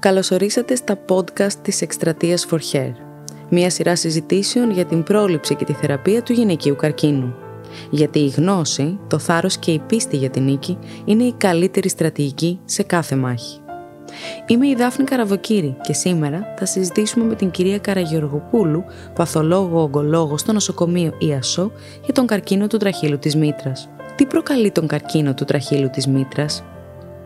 Καλωσορίσατε στα podcast της Εκστρατείας for Hair, μια σειρά συζητήσεων για την πρόληψη και τη θεραπεία του γυναικείου καρκίνου. Γιατί η γνώση, το θάρρος και η πίστη για την νίκη είναι η καλύτερη στρατηγική σε κάθε μάχη. Είμαι η Δάφνη Καραβοκύρη και σήμερα θα συζητήσουμε με την κυρία Καραγεωργοπούλου, παθολόγο-ογκολόγο στο νοσοκομείο ΙΑΣΟ για τον καρκίνο του τραχύλου της μήτρας. Τι προκαλεί τον καρκίνο του τραχύλου της μήτρας,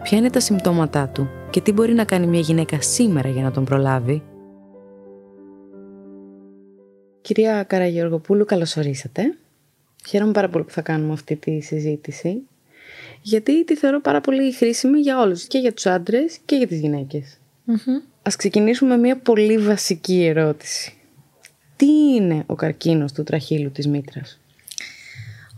ποια είναι τα συμπτώματά του και τι μπορεί να κάνει μια γυναίκα σήμερα για να τον προλάβει; Κυρία Καραγεωργοπούλου, καλώς ορίσατε. Χαίρομαι πάρα πολύ που θα κάνουμε αυτή τη συζήτηση, γιατί τη θεωρώ πάρα πολύ χρήσιμη για όλους, και για τους άντρες και για τις γυναίκες. Mm-hmm. Ας ξεκινήσουμε με μια πολύ βασική ερώτηση. Τι είναι ο καρκίνος του τραχύλου της μήτρας;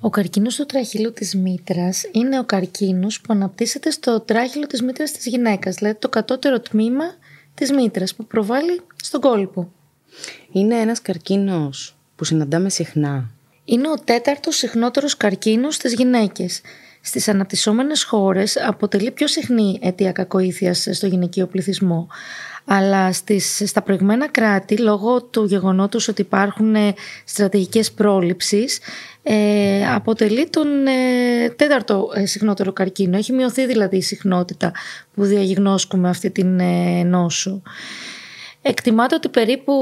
Ο καρκίνος του τραχύλου της μήτρας είναι ο καρκίνος που αναπτύσσεται στο τράχυλο της μήτρας της γυναίκας, δηλαδή το κατώτερο τμήμα της μήτρας που προβάλλει στον κόλπο. Είναι ένας καρκίνος που συναντάμε συχνά; Είναι ο τέταρτος συχνότερος καρκίνος στις γυναίκες. Στις αναπτυσσόμενες χώρες αποτελεί πιο συχνή αιτία κακοήθειας στο γυναικείο πληθυσμό αλλά στις, στα προηγμένα κράτη λόγω του γεγονότος ότι υπάρχουν ε, στρατηγικές πρόληψης ε, αποτελεί τον ε, τέταρτο ε, συχνότερο καρκίνο. Έχει μειωθεί δηλαδή η συχνότητα που διαγνώσκουμε αυτή την ε, νόσο. Εκτιμάται ότι περίπου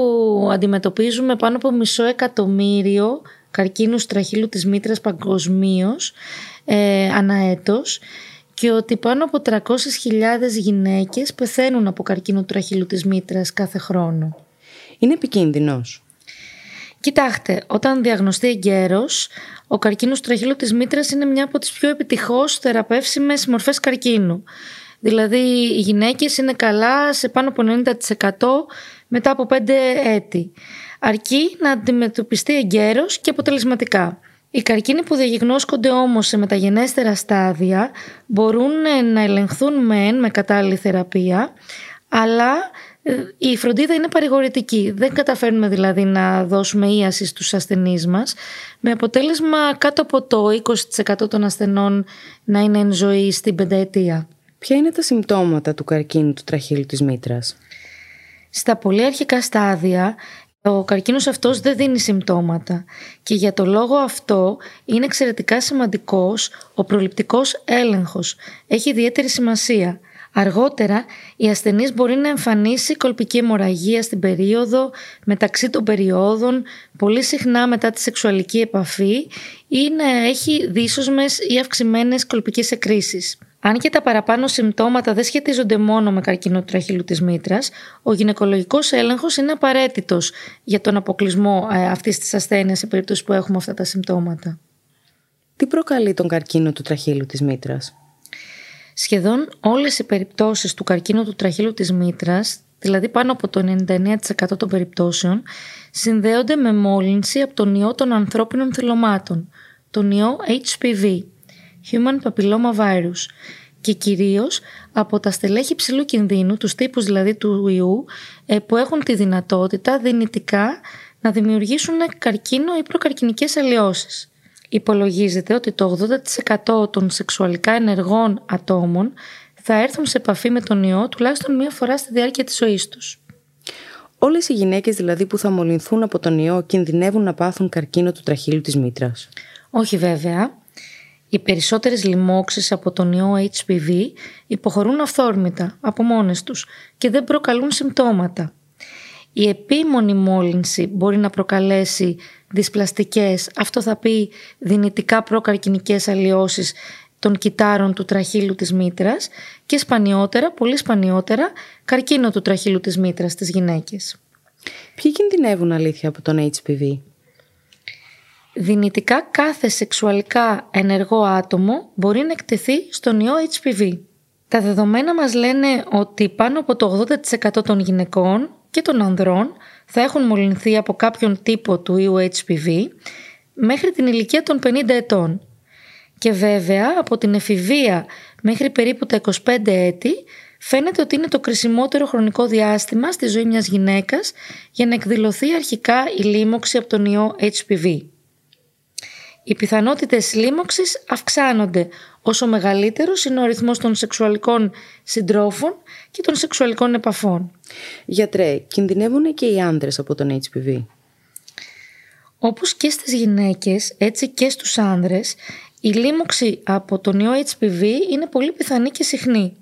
αντιμετωπίζουμε πάνω από μισό εκατομμύριο καρκίνους τραχύλου της μήτρας παγκοσμίως ε, αναέτος και ότι πάνω από 300.000 γυναίκες πεθαίνουν από καρκίνο του τραχύλου της μήτρας κάθε χρόνο. Είναι επικίνδυνος. Κοιτάξτε, όταν διαγνωστεί εγκαίρος, ο καρκίνος του τραχύλου της μήτρας είναι μια από τις πιο επιτυχώς θεραπεύσιμες μορφές καρκίνου. Δηλαδή οι γυναίκες είναι καλά σε πάνω από 90% μετά από 5 έτη. Αρκεί να αντιμετωπιστεί εγκαίρος και αποτελεσματικά. Οι καρκίνοι που διαγνώσκονται όμως σε μεταγενέστερα στάδια μπορούν να ελεγχθούν μεν με κατάλληλη θεραπεία, αλλά ε, η φροντίδα είναι παρηγορητική. Δεν καταφέρνουμε δηλαδή να δώσουμε ίαση στους ασθενείς μας, με αποτέλεσμα κάτω από το 20% των ασθενών να είναι εν ζωή στην πενταετία. Ποια είναι τα συμπτώματα του καρκίνου του τραχύλου της μήτρας; Στα πολύ αρχικά στάδια ο καρκίνος αυτός δεν δίνει συμπτώματα και για το λόγο αυτό είναι εξαιρετικά σημαντικός ο προληπτικός έλεγχος. Έχει ιδιαίτερη σημασία. Αργότερα, η ασθενής μπορεί να εμφανίσει κολπική αιμορραγία στην περίοδο, μεταξύ των περιόδων, πολύ συχνά μετά τη σεξουαλική επαφή ή να έχει δύσοσμες ή αυξημένες κολπικές εκκρίσεις. Αν και τα παραπάνω συμπτώματα δεν σχετίζονται μόνο με καρκίνο του τραχύλου της μήτρας, ο γυναικολογικός έλεγχος είναι απαραίτητος για τον αποκλεισμό ε, αυτής της ασθένειας σε περίπτωση που έχουμε αυτά τα συμπτώματα. Τι προκαλεί τον καρκίνο του τραχύλου της μήτρας; Σχεδόν όλες οι περιπτώσεις του καρκίνου του τραχύλου της μήτρας, δηλαδή πάνω από το 99% των περιπτώσεων, συνδέονται με μόλυνση από τον ιό των ανθρώπινων θυλωμάτων, τον ιό HPV, Human Papilloma Virus, και κυρίως από τα στελέχη ψηλού κινδύνου, τους τύπους δηλαδή του ιού, ε, που έχουν τη δυνατότητα δυνητικά να δημιουργήσουν καρκίνο ή προκαρκινικές αλλοιώσεις. Υπολογίζεται ότι το 80% των σεξουαλικά ενεργών ατόμων θα έρθουν σε επαφή με τον ιό τουλάχιστον μία φορά στη διάρκεια της ζωής τους. Όλες οι γυναίκες δηλαδή που θα μολυνθούν από τον ιό κινδυνεύουν να πάθουν καρκίνο του τραχύλου της μήτρας. Όχι βέβαια. Οι περισσότερες λοιμώξεις από τον ιό HPV υποχωρούν αυθόρμητα από μόνες τους και δεν προκαλούν συμπτώματα. Η επίμονη μόλυνση μπορεί να προκαλέσει δυσπλαστικές, αυτό θα πει δυνητικά προκαρκινικές αλλοιώσεις των κυτάρων του τραχύλου της μήτρας και σπανιότερα, πολύ σπανιότερα, καρκίνο του τραχύλου της μήτρας στις γυναίκες. Ποιοι κινδυνεύουν αλήθεια από τον HPV? Δυνητικά κάθε σεξουαλικά ενεργό άτομο μπορεί να εκτεθεί στον ιό HPV. Τα δεδομένα μας λένε ότι πάνω από το 80% των γυναικών και των ανδρών θα έχουν μολυνθεί από κάποιον τύπο του ιού HPV μέχρι την ηλικία των 50 ετών. Και βέβαια από την εφηβεία μέχρι περίπου τα 25 έτη φαίνεται ότι είναι το κρισιμότερο χρονικό διάστημα στη ζωή μιας γυναίκας για να εκδηλωθεί αρχικά η λίμωξη από τον ιό HPV. Οι πιθανότητες λίμωξης αυξάνονται όσο μεγαλύτερος είναι ο αριθμός των σεξουαλικών συντρόφων και των σεξουαλικών επαφών. Γιατρέ, κινδυνεύουν και οι άντρες από τον HPV. Όπως και στις γυναίκες, έτσι και στους άνδρες, η λίμωξη από τον ιό HPV είναι πολύ πιθανή και συχνή.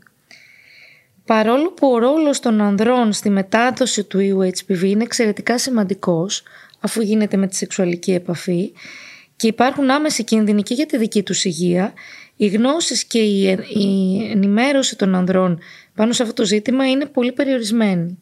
Παρόλο που ο ρόλος των ανδρών στη μετάδοση του ιού HPV είναι εξαιρετικά σημαντικός, αφού γίνεται με τη σεξουαλική επαφή, και υπάρχουν άμεση κίνδυνοι και για τη δική τους υγεία, οι γνώσεις και η ενημέρωση των ανδρών πάνω σε αυτό το ζήτημα είναι πολύ περιορισμένη.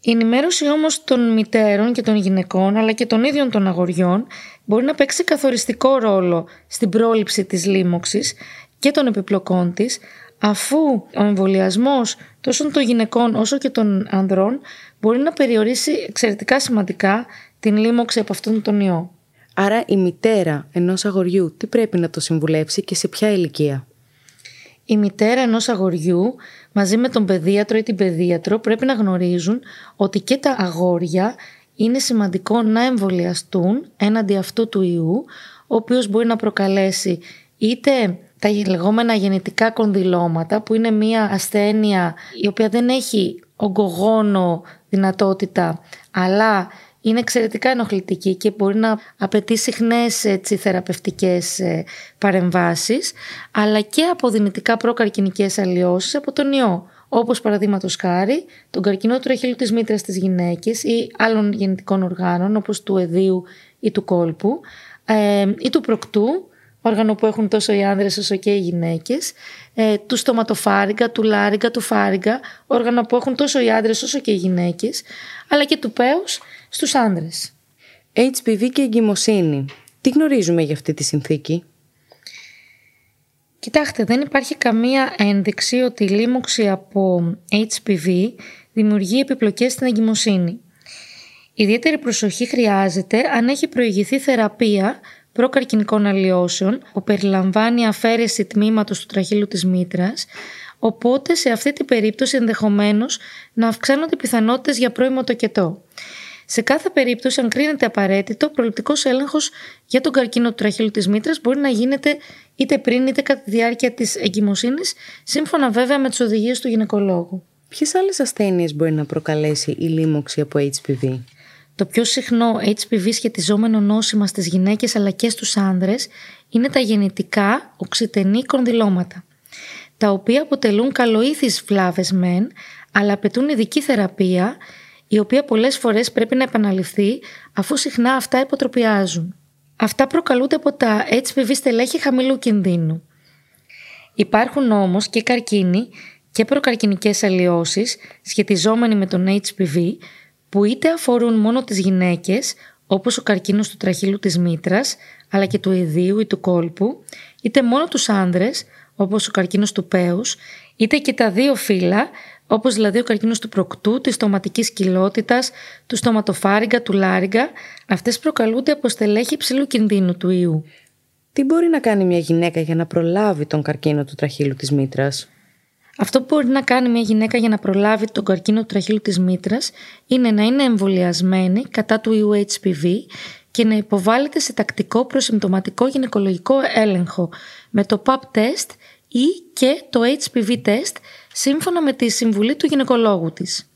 Η ενημέρωση όμως των μητέρων και των γυναικών αλλά και των ίδιων των αγοριών μπορεί να παίξει καθοριστικό ρόλο στην πρόληψη της λίμωξης και των επιπλοκών της αφού ο εμβολιασμός τόσο των γυναικών όσο και των ανδρών μπορεί να περιορίσει εξαιρετικά σημαντικά την λίμωξη από αυτόν τον ιό. Άρα η μητέρα ενός αγοριού τι πρέπει να το συμβουλεύσει και σε ποια ηλικία; Η μητέρα ενός αγοριού μαζί με τον παιδίατρο ή την παιδίατρο πρέπει να γνωρίζουν ότι και τα αγόρια είναι σημαντικό να εμβολιαστούν έναντι αυτού του ιού, ο οποίος μπορεί να προκαλέσει είτε τα λεγόμενα γενετικά κονδυλώματα, που είναι μια ασθένεια η οποία δεν έχει ογκογόνο δυνατότητα, αλλά είναι εξαιρετικά ενοχλητική και μπορεί να απαιτεί συχνές έτσι, θεραπευτικές ε, παρεμβάσεις, αλλά και από δυνητικά προκαρκινικές αλλοιώσεις από τον ιό, όπως παραδείγματος χάρη τον καρκινό του ραχύλου της μήτρας στις γυναίκες ή άλλων γεννητικών οργάνων όπως του εδίου ή του κόλπου ε, ή του προκτού, όργανο που έχουν τόσο οι άνδρες όσο και οι γυναίκες, ε, του στοματοφάριγγα, του λάριγγα, του φάριγγα, όργανα που έχουν τόσο οι άνδρες όσο και οι γυναίκες, αλλά και του πέους στους άνδρες. HPV και εγκυμοσύνη. Τι γνωρίζουμε για αυτή τη συνθήκη; Κοιτάξτε, δεν υπάρχει καμία ένδειξη ότι η λίμωξη από HPV δημιουργεί επιπλοκές στην εγκυμοσύνη. Ιδιαίτερη προσοχή χρειάζεται αν έχει προηγηθεί θεραπεία προκαρκινικών αλλοιώσεων που περιλαμβάνει αφαίρεση τμήματος του τραχύλου της μήτρας, οπότε σε αυτή την περίπτωση ενδεχομένως να αυξάνονται πιθανότητες για πρώιμο τοκετό. Σε κάθε περίπτωση, αν κρίνεται απαραίτητο, προληπτικός έλεγχος για τον καρκίνο του τραχύλου της μήτρας μπορεί να γίνεται είτε πριν είτε κατά τη διάρκεια της εγκυμοσύνης, σύμφωνα βέβαια με τις οδηγίες του γυναικολόγου. Ποιες άλλες ασθένειες μπορεί να προκαλέσει η λίμωξη από HPV. Το πιο συχνό HPV σχετιζόμενο νόσημα στις γυναίκες αλλά και στους άνδρες είναι τα γεννητικά οξυτενή κονδυλώματα, τα οποία αποτελούν καλοήθεις βλάβες μεν, αλλά απαιτούν ειδική θεραπεία η οποία πολλές φορές πρέπει να επαναληφθεί αφού συχνά αυτά υποτροπιάζουν. Αυτά προκαλούνται από τα HPV στελέχη χαμηλού κινδύνου. Υπάρχουν όμως και καρκίνοι και προκαρκινικές αλλοιώσεις σχετιζόμενοι με τον HPV που είτε αφορούν μόνο τις γυναίκες όπως ο καρκίνος του τραχύλου της μήτρας αλλά και του ιδίου ή του κόλπου είτε μόνο τους άνδρες όπως ο καρκίνος του πέους είτε και τα δύο φύλλα όπως δηλαδή ο καρκίνος του προκτού, της στοματικής κοιλότητας, του στοματοφάριγγα, του λάριγγα, αυτές προκαλούνται από στελέχη υψηλού κινδύνου του ιού. Τι μπορεί να κάνει μια γυναίκα για να προλάβει τον καρκίνο του τραχύλου της μήτρας; Αυτό που μπορεί να κάνει μια γυναίκα για να προλάβει τον καρκίνο του τραχύλου της μήτρας είναι να είναι εμβολιασμένη κατά του ιού HPV και να υποβάλλεται σε τακτικό προσυμπτωματικό γυναικολογικό έλεγχο με το PAP test ή και το HPV test σύμφωνα με τη συμβουλή του γυναικολόγου της.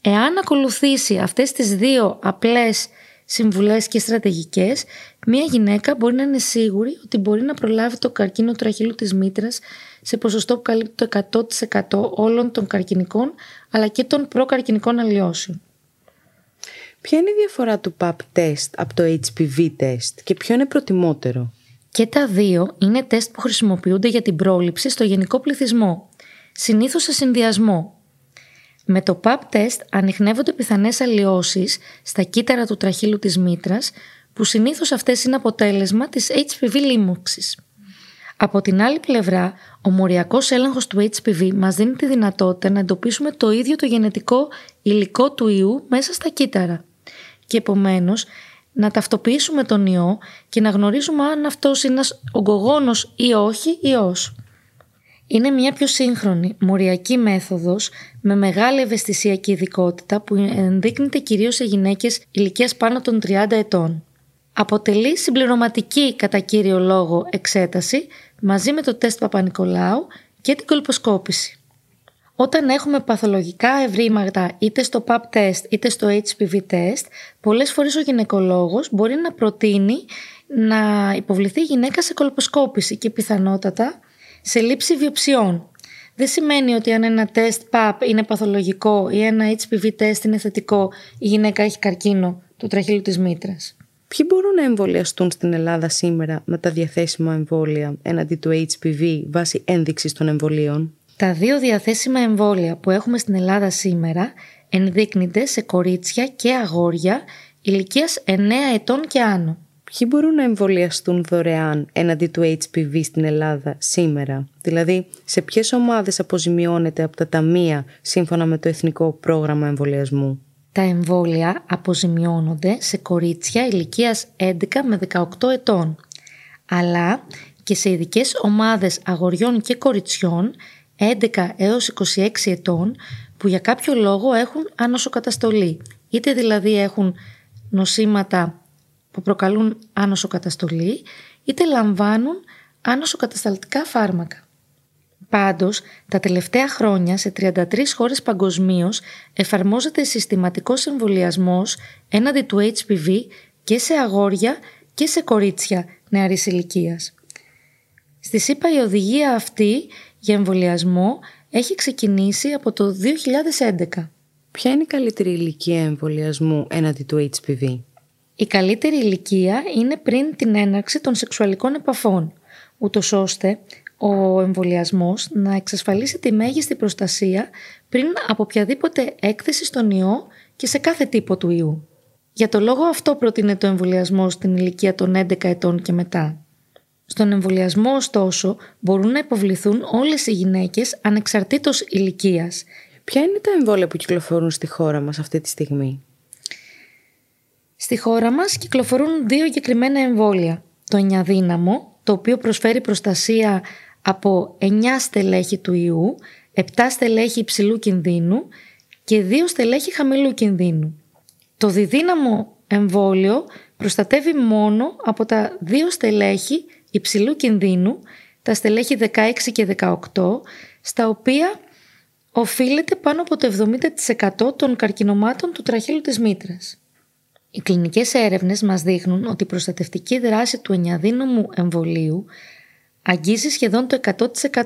Εάν ακολουθήσει αυτές τις δύο απλές συμβουλές και στρατηγικές, μια γυναίκα μπορεί να είναι σίγουρη ότι μπορεί να προλάβει το καρκίνο τραχύλου της μήτρας σε ποσοστό που καλύπτει το 100% όλων των καρκινικών αλλά και των προκαρκινικών αλλοιώσεων. Ποια είναι η διαφορά του PAP test από το HPV test και ποιο είναι προτιμότερο; Και τα δύο είναι τεστ που χρησιμοποιούνται για την πρόληψη στο γενικό πληθυσμό συνήθως σε συνδυασμό. Με το PAP test ανοιχνεύονται πιθανές αλλοιώσεις στα κύτταρα του τραχύλου της μήτρας, που συνήθως αυτές είναι αποτέλεσμα της HPV λίμωξης. Από την άλλη πλευρά, ο μοριακός έλεγχος του HPV μας δίνει τη δυνατότητα να εντοπίσουμε το ίδιο το γενετικό υλικό του ιού μέσα στα κύτταρα και επομένως να ταυτοποιήσουμε τον ιό και να γνωρίζουμε αν αυτός είναι ένας ογκογόνος ή όχι ή όσο. Είναι μια πιο σύγχρονη, μοριακή μέθοδος με μεγάλη ευαισθησία και ειδικότητα που ενδείκνυται κυρίως σε γυναίκες ηλικίας πάνω των 30 ετών. αποτελεί συμπληρωματική κατά κύριο λόγο εξέταση μαζί με το τεστ Παπα-Νικολάου και την κολποσκόπηση. Όταν έχουμε παθολογικά ευρήματα είτε στο PAP test είτε στο HPV test, πολλές φορές ο γυναικολόγος μπορεί να προτείνει να υποβληθεί η γυναίκα σε κολποσκόπηση και πιθανότατα σε λήψη βιοψιών. Δεν σημαίνει ότι αν ένα τεστ PAP είναι παθολογικό ή ένα HPV τεστ είναι θετικό, η γυναίκα έχει καρκίνο του τραχύλου της μήτρας. Ποιοι μπορούν να εμβολιαστούν στην Ελλάδα σήμερα με τα διαθέσιμα εμβόλια έναντι του HPV βάσει ένδειξης των εμβολίων; Τα δύο διαθέσιμα εμβόλια που έχουμε στην Ελλάδα σήμερα ενδείκνυνται σε κορίτσια και αγόρια ηλικίας 9 ετών και άνω. Ποιοι μπορούν να εμβολιαστούν δωρεάν έναντι του HPV στην Ελλάδα σήμερα, δηλαδή σε ποιες ομάδες αποζημιώνεται από τα ταμεία σύμφωνα με το Εθνικό Πρόγραμμα Εμβολιασμού; Τα εμβόλια αποζημιώνονται σε κορίτσια ηλικίας 11 με 18 ετών, αλλά και σε ειδικές ομάδες αγοριών και κοριτσιών 11 έως 26 ετών που για κάποιο λόγο έχουν άνοσοκαταστολή, είτε δηλαδή έχουν νοσήματα που προκαλούν άνοσοκαταστολή, είτε λαμβάνουν άνοσοκατασταλτικά φάρμακα. Πάντως, τα τελευταία χρόνια σε 33 χώρες παγκοσμίως εφαρμόζεται συστηματικός εμβολιασμός έναντι του HPV και σε αγόρια και σε κορίτσια νεαρής ηλικίας. Στη ΣΥΠΑ η οδηγία αυτή για εμβολιασμό έχει ξεκινήσει από το 2011. Ποια είναι η καλύτερη ηλικία εμβολιασμού έναντι του HPV? Η καλύτερη ηλικία είναι πριν την έναρξη των σεξουαλικών επαφών, ούτως ώστε ο εμβολιασμός να εξασφαλίσει τη μέγιστη προστασία πριν από οποιαδήποτε έκθεση στον ιό και σε κάθε τύπο του ιού. Για το λόγο αυτό προτείνεται ο εμβολιασμός στην ηλικία των 11 ετών και μετά. Στον εμβολιασμό, ωστόσο, μπορούν να υποβληθούν όλες οι γυναίκες ανεξαρτήτως ηλικίας. Ποια είναι τα εμβόλια που κυκλοφορούν στη χώρα μας αυτή τη στιγμή; Στη χώρα μας κυκλοφορούν δύο εγκεκριμένα εμβόλια. Το ενιαδύναμο, το οποίο προσφέρει προστασία από 9 στελέχη του ιού, 7 στελέχη υψηλού κινδύνου και 2 στελέχη χαμηλού κινδύνου. Το διδύναμο εμβόλιο προστατεύει μόνο από τα 2 στελέχη υψηλού κινδύνου, τα στελέχη 16 και 18, στα οποία οφείλεται πάνω από το 70% των καρκινομάτων του τραχύλου της μήτρας. Οι κλινικές έρευνες μας δείχνουν ότι η προστατευτική δράση του ενιαδύναμου εμβολίου αγγίζει σχεδόν το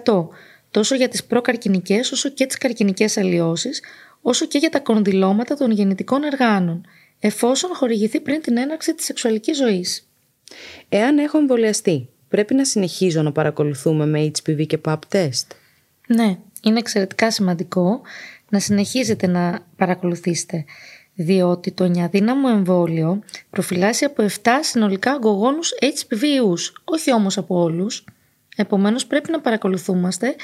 100% τόσο για τις προκαρκινικές όσο και τις καρκινικές αλλοιώσεις, όσο και για τα κονδυλώματα των γεννητικών εργάνων, εφόσον χορηγηθεί πριν την έναρξη της σεξουαλικής ζωής. Εάν έχω εμβολιαστεί, πρέπει να συνεχίζω να παρακολουθούμε με HPV και PAP test. Ναι, είναι εξαιρετικά σημαντικό να συνεχίζετε να παρακολουθήσετε, διότι το νιαδύναμο εμβόλιο προφυλάσσει από 7 συνολικά αγκογόνους HPV ιούς, όχι όμως από όλους. Επομένως πρέπει να παρακολουθούμαστε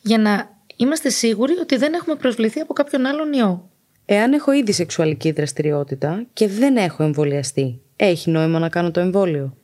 για να είμαστε σίγουροι ότι δεν έχουμε προσβληθεί από κάποιον άλλον ιό. Εάν έχω ήδη σεξουαλική δραστηριότητα και δεν έχω εμβολιαστεί, έχει νόημα να κάνω το εμβόλιο;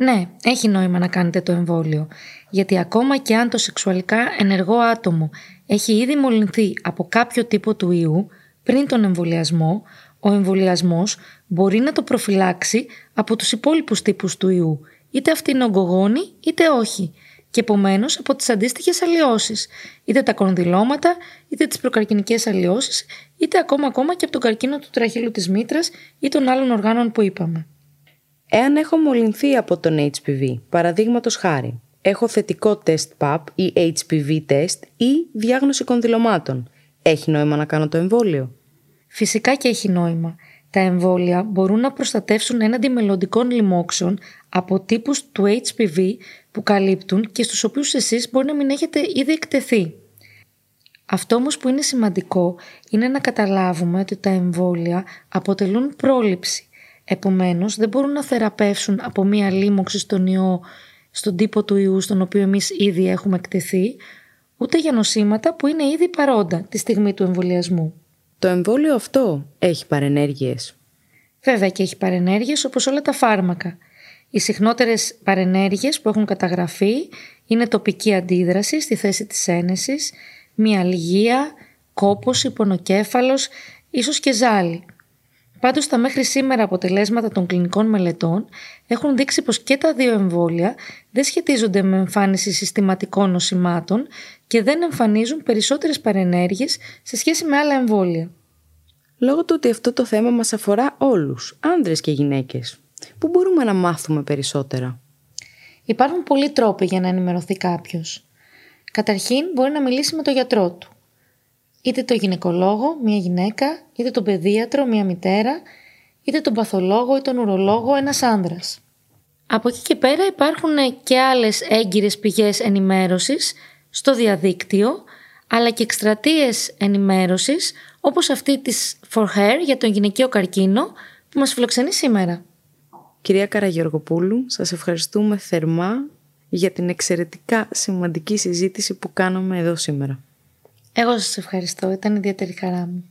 Ναι, έχει νόημα να κάνετε το εμβόλιο, γιατί ακόμα και αν το σεξουαλικά ενεργό άτομο έχει ήδη μολυνθεί από κάποιο τύπο του ιού πριν τον εμβολιασμό, ο εμβολιασμός μπορεί να το προφυλάξει από τους υπόλοιπους τύπους του ιού, είτε αυτή είναι ογκογόνη είτε όχι, και επομένως από τις αντίστοιχες αλλοιώσεις, είτε τα κονδυλώματα, είτε τις προκαρκινικές αλλοιώσεις, είτε ακόμα ακόμα και από τον καρκίνο του τραχύλου της μήτρας ή των άλλων οργάνων που είπαμε. Εάν έχω μολυνθεί από τον HPV, παραδείγματος χάρη, έχω θετικό τεστ PAP ή HPV τεστ ή διάγνωση κονδυλωμάτων, έχει νόημα να κάνω το εμβόλιο; Φυσικά και έχει νόημα. Τα εμβόλια μπορούν να προστατεύσουν έναντι μελλοντικών λοιμόξεων από τύπους του HPV που καλύπτουν και στους οποίους εσείς μπορεί να μην έχετε ήδη εκτεθεί. Αυτό όμως που είναι σημαντικό είναι να καταλάβουμε ότι τα εμβόλια αποτελούν πρόληψη Επομένως δεν μπορούν να θεραπεύσουν από μία λίμωξη στον ιό στον τύπο του ιού στον οποίο εμείς ήδη έχουμε εκτεθεί, ούτε για νοσήματα που είναι ήδη παρόντα τη στιγμή του εμβολιασμού. Το εμβόλιο αυτό έχει παρενέργειες. Βέβαια και έχει παρενέργειες όπως όλα τα φάρμακα. Οι συχνότερες παρενέργειες που έχουν καταγραφεί είναι τοπική αντίδραση στη θέση της ένεσης, μία αλγία, κόπωση, πονοκέφαλος, ίσως και ζάλι. Πάντως τα μέχρι σήμερα αποτελέσματα των κλινικών μελετών έχουν δείξει πως και τα δύο εμβόλια δεν σχετίζονται με εμφάνιση συστηματικών νοσημάτων και δεν εμφανίζουν περισσότερες παρενέργειες σε σχέση με άλλα εμβόλια. Λόγω του ότι αυτό το θέμα μας αφορά όλους, άνδρες και γυναίκες. Πού μπορούμε να μάθουμε περισσότερα; Υπάρχουν πολλοί τρόποι για να ενημερωθεί κάποιος. Καταρχήν μπορεί να μιλήσει με τον γιατρό του. Είτε το γυναικολόγο, μια γυναίκα, είτε τον παιδίατρο, μια μητέρα, είτε τον παθολόγο ή τον ουρολόγο, ένας άνδρας. Από εκεί και πέρα υπάρχουν και άλλες έγκυρες πηγές ενημέρωσης στο διαδίκτυο, αλλά και εκστρατείες ενημέρωσης όπως αυτή της For Hair για τον γυναικείο καρκίνο που μας φιλοξενεί σήμερα. Κυρία Καραγεωργοπούλου, σας ευχαριστούμε θερμά για την εξαιρετικά σημαντική συζήτηση που κάναμε εδώ σήμερα. Εγώ σας ευχαριστώ, ήταν ιδιαίτερη χαρά μου.